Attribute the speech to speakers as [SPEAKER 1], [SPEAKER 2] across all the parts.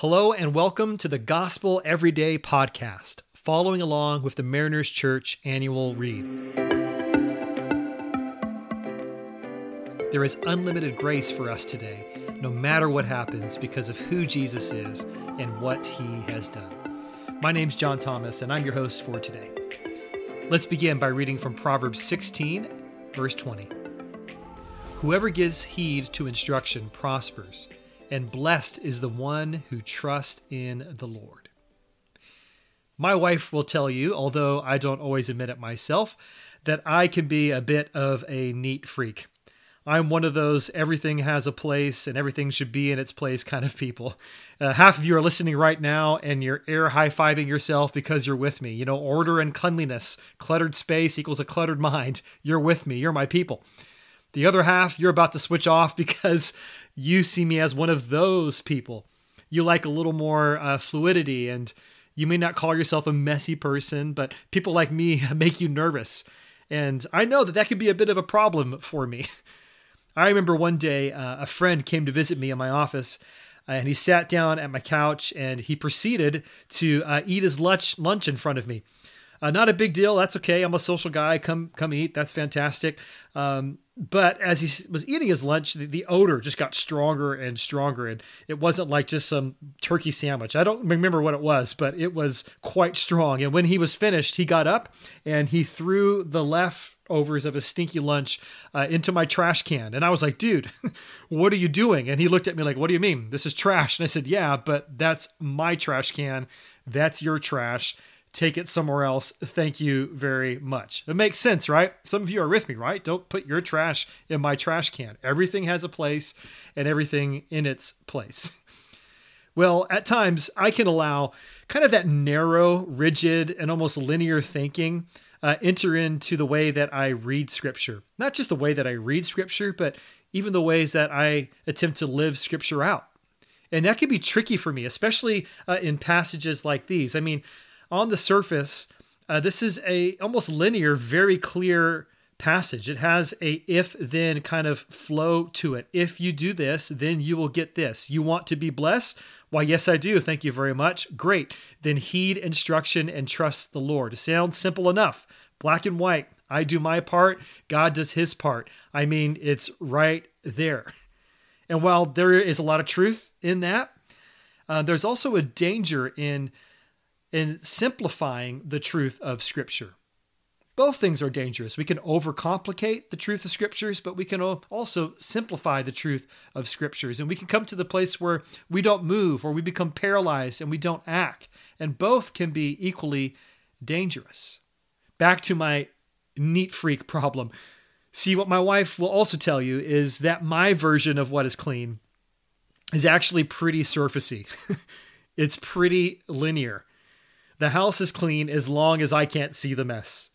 [SPEAKER 1] Hello, and welcome to the Gospel Everyday podcast, following along with the Mariners Church annual read. There is unlimited grace for us today, no matter what happens, because of who Jesus is and what he has done. My name's John Thomas, and I'm your host for today. Let's begin by reading from Proverbs 16, verse 20. Whoever gives heed to instruction prospers and blessed is the one who trusts in the Lord. My wife will tell you, although I don't always admit it myself, that I can be a bit of a neat freak. I'm one of those everything has a place and everything should be in its place kind of people. Uh, half of you are listening right now and you're air high fiving yourself because you're with me. You know, order and cleanliness, cluttered space equals a cluttered mind. You're with me, you're my people. The other half, you're about to switch off because you see me as one of those people. You like a little more uh, fluidity, and you may not call yourself a messy person, but people like me make you nervous. And I know that that could be a bit of a problem for me. I remember one day uh, a friend came to visit me in my office, uh, and he sat down at my couch and he proceeded to uh, eat his lunch lunch in front of me. Uh, not a big deal. That's okay. I'm a social guy. Come come eat. That's fantastic. Um, but as he was eating his lunch, the, the, odor just got stronger and stronger, and it wasn't like just some turkey sandwich. I don't remember what it was, but it was quite strong. And when he was finished, he got up and he threw the leftovers of his stinky lunch uh, into my trash can. And I was like, "Dude, what are you doing?" And he looked at me like, "What do you mean? This is trash?" And I said, "Yeah, but that's my trash can. That's your trash." Take it somewhere else. Thank you very much. It makes sense, right? Some of you are with me, right? Don't put your trash in my trash can. Everything has a place and everything in its place. Well, at times I can allow kind of that narrow, rigid, and almost linear thinking uh, enter into the way that I read scripture. Not just the way that I read scripture, but even the ways that I attempt to live scripture out. And that can be tricky for me, especially uh, in passages like these. I mean, on the surface, uh, this is a almost linear, very clear passage. It has a if then kind of flow to it. If you do this, then you will get this. You want to be blessed? Why, yes, I do. Thank you very much. Great. Then heed instruction and trust the Lord. Sounds simple enough. Black and white. I do my part, God does his part. I mean, it's right there. And while there is a lot of truth in that, uh, there's also a danger in in simplifying the truth of Scripture. Both things are dangerous. We can overcomplicate the truth of Scriptures, but we can also simplify the truth of Scriptures. And we can come to the place where we don't move or we become paralyzed and we don't act. And both can be equally dangerous. Back to my neat freak problem. See, what my wife will also tell you is that my version of what is clean is actually pretty surfacey. it's pretty linear. The house is clean as long as I can't see the mess.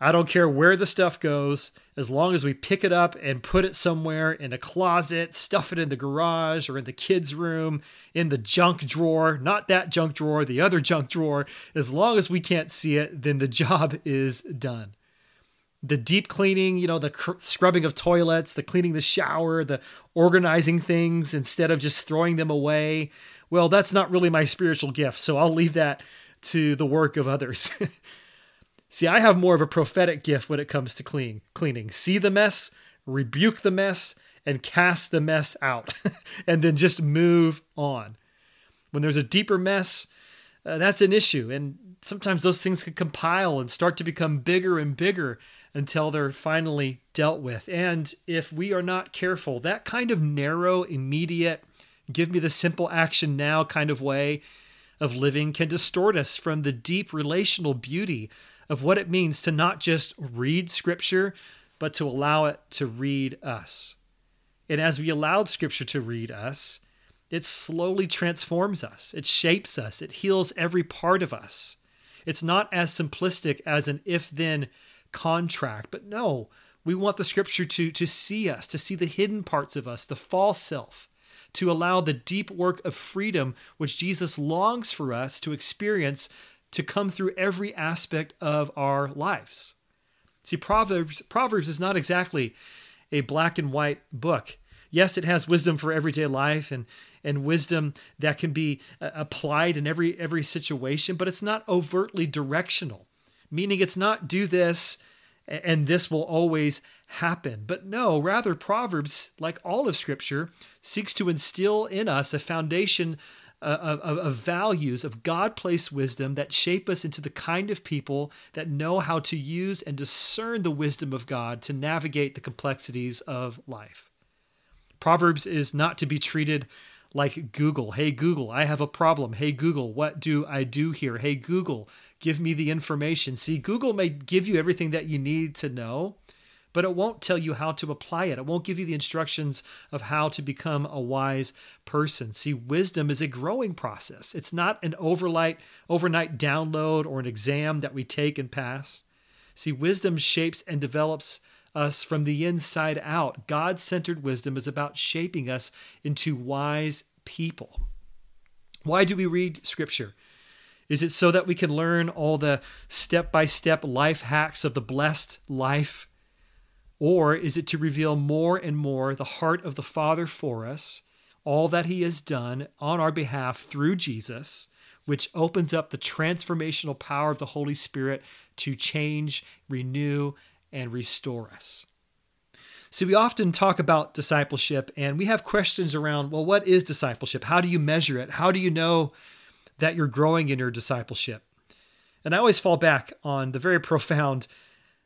[SPEAKER 1] I don't care where the stuff goes, as long as we pick it up and put it somewhere in a closet, stuff it in the garage or in the kids' room, in the junk drawer, not that junk drawer, the other junk drawer. As long as we can't see it, then the job is done. The deep cleaning, you know, the cr- scrubbing of toilets, the cleaning the shower, the organizing things instead of just throwing them away. Well, that's not really my spiritual gift, so I'll leave that to the work of others. See, I have more of a prophetic gift when it comes to clean, cleaning. See the mess, rebuke the mess, and cast the mess out, and then just move on. When there's a deeper mess, uh, that's an issue. And sometimes those things can compile and start to become bigger and bigger until they're finally dealt with. And if we are not careful, that kind of narrow, immediate, give me the simple action now kind of way of living can distort us from the deep relational beauty of what it means to not just read Scripture, but to allow it to read us. And as we allowed Scripture to read us, it slowly transforms us, it shapes us, it heals every part of us. It's not as simplistic as an if then contract, but no, we want the Scripture to, to see us, to see the hidden parts of us, the false self, to allow the deep work of freedom which Jesus longs for us to experience to come through every aspect of our lives. See, Proverbs, Proverbs is not exactly a black and white book. Yes, it has wisdom for everyday life and and wisdom that can be uh, applied in every every situation, but it's not overtly directional. Meaning it's not do this and this will always happen. But no, rather Proverbs, like all of scripture, seeks to instill in us a foundation of, of, of values of God placed wisdom that shape us into the kind of people that know how to use and discern the wisdom of God to navigate the complexities of life. Proverbs is not to be treated like Google. Hey, Google, I have a problem. Hey, Google, what do I do here? Hey, Google, give me the information. See, Google may give you everything that you need to know, but it won't tell you how to apply it. It won't give you the instructions of how to become a wise person. See, wisdom is a growing process. It's not an overnight overnight download or an exam that we take and pass. See, wisdom shapes and develops us from the inside out. God centered wisdom is about shaping us into wise people. Why do we read scripture? Is it so that we can learn all the step by step life hacks of the blessed life? Or is it to reveal more and more the heart of the Father for us, all that He has done on our behalf through Jesus, which opens up the transformational power of the Holy Spirit to change, renew, and restore us? See, we often talk about discipleship and we have questions around well, what is discipleship? How do you measure it? How do you know that you're growing in your discipleship? And I always fall back on the very profound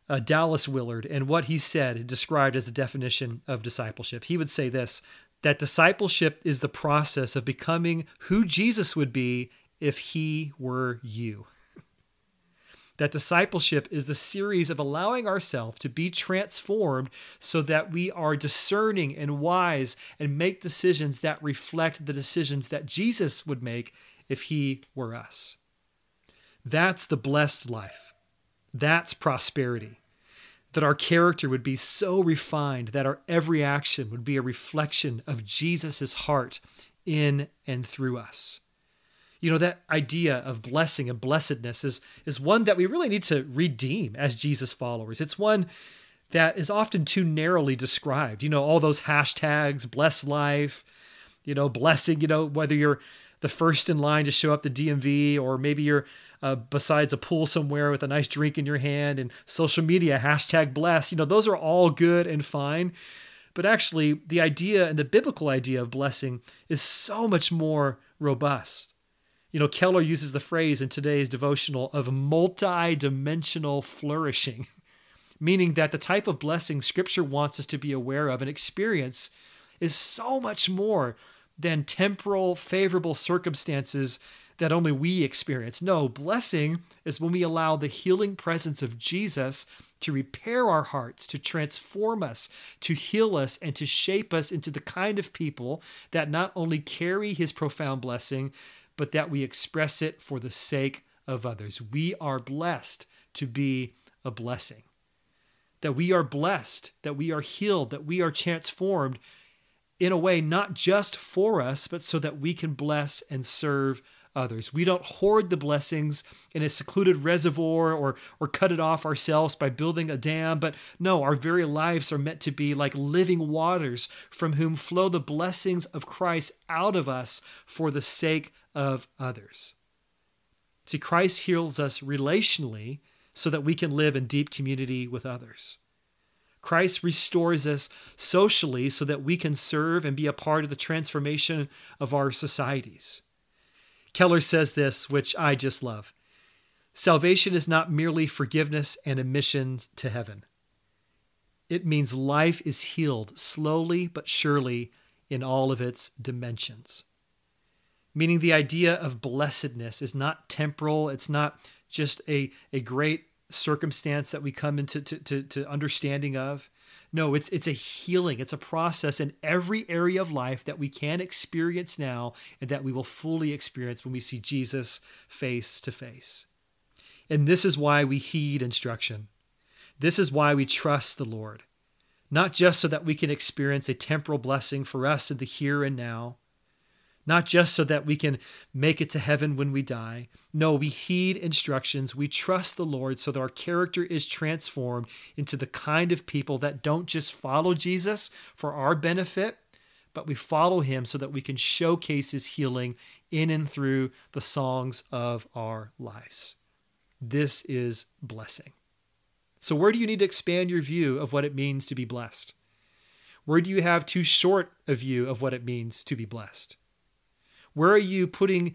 [SPEAKER 1] uh, Dallas Willard and what he said, described as the definition of discipleship. He would say this that discipleship is the process of becoming who Jesus would be if he were you that discipleship is the series of allowing ourselves to be transformed so that we are discerning and wise and make decisions that reflect the decisions that Jesus would make if he were us. That's the blessed life. That's prosperity. That our character would be so refined that our every action would be a reflection of Jesus' heart in and through us you know that idea of blessing and blessedness is is one that we really need to redeem as Jesus followers. It's one that is often too narrowly described. You know, all those hashtags, blessed life, you know, blessing, you know, whether you're the first in line to show up the DMV or maybe you're uh, besides a pool somewhere with a nice drink in your hand and social media hashtag bless, you know, those are all good and fine. But actually, the idea and the biblical idea of blessing is so much more robust. You know, Keller uses the phrase in today's devotional of multi dimensional flourishing, meaning that the type of blessing Scripture wants us to be aware of and experience is so much more than temporal, favorable circumstances that only we experience. No, blessing is when we allow the healing presence of Jesus to repair our hearts, to transform us, to heal us, and to shape us into the kind of people that not only carry his profound blessing, but that we express it for the sake of others. We are blessed to be a blessing. That we are blessed, that we are healed, that we are transformed in a way not just for us, but so that we can bless and serve others. We don't hoard the blessings in a secluded reservoir or, or cut it off ourselves by building a dam, but no, our very lives are meant to be like living waters from whom flow the blessings of Christ out of us for the sake of others. See, Christ heals us relationally so that we can live in deep community with others. Christ restores us socially so that we can serve and be a part of the transformation of our societies. Keller says this, which I just love Salvation is not merely forgiveness and admission to heaven. It means life is healed slowly but surely in all of its dimensions meaning the idea of blessedness is not temporal. It's not just a, a great circumstance that we come into to, to, to understanding of. No it's it's a healing. It's a process in every area of life that we can experience now and that we will fully experience when we see jesus face to face. And this is why we heed instruction. This is why we trust the lord. Not just so that we can experience a temporal blessing for us in the here and now not just so that we can make it to heaven when we die. No, we heed instructions. We trust the Lord so that our character is transformed into the kind of people that don't just follow Jesus for our benefit, but we follow him so that we can showcase his healing in and through the songs of our lives. This is blessing. So, where do you need to expand your view of what it means to be blessed? Where do you have too short a view of what it means to be blessed? Where are you putting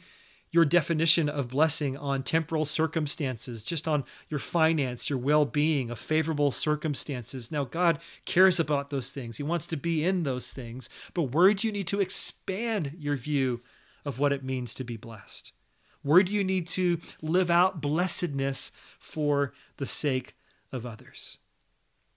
[SPEAKER 1] your definition of blessing on temporal circumstances, just on your finance, your well being, of favorable circumstances. Now, God cares about those things, He wants to be in those things. But where do you need to expand your view of what it means to be blessed? Where do you need to live out blessedness for the sake of others?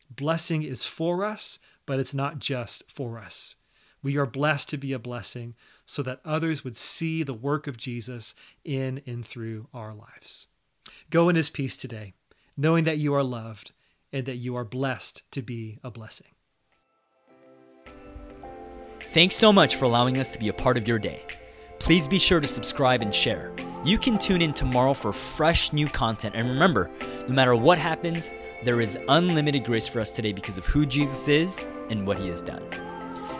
[SPEAKER 1] Blessing is for us, but it's not just for us. We are blessed to be a blessing so that others would see the work of Jesus in and through our lives. Go in his peace today, knowing that you are loved and that you are blessed to be a blessing.
[SPEAKER 2] Thanks so much for allowing us to be a part of your day. Please be sure to subscribe and share. You can tune in tomorrow for fresh new content. And remember, no matter what happens, there is unlimited grace for us today because of who Jesus is and what he has done.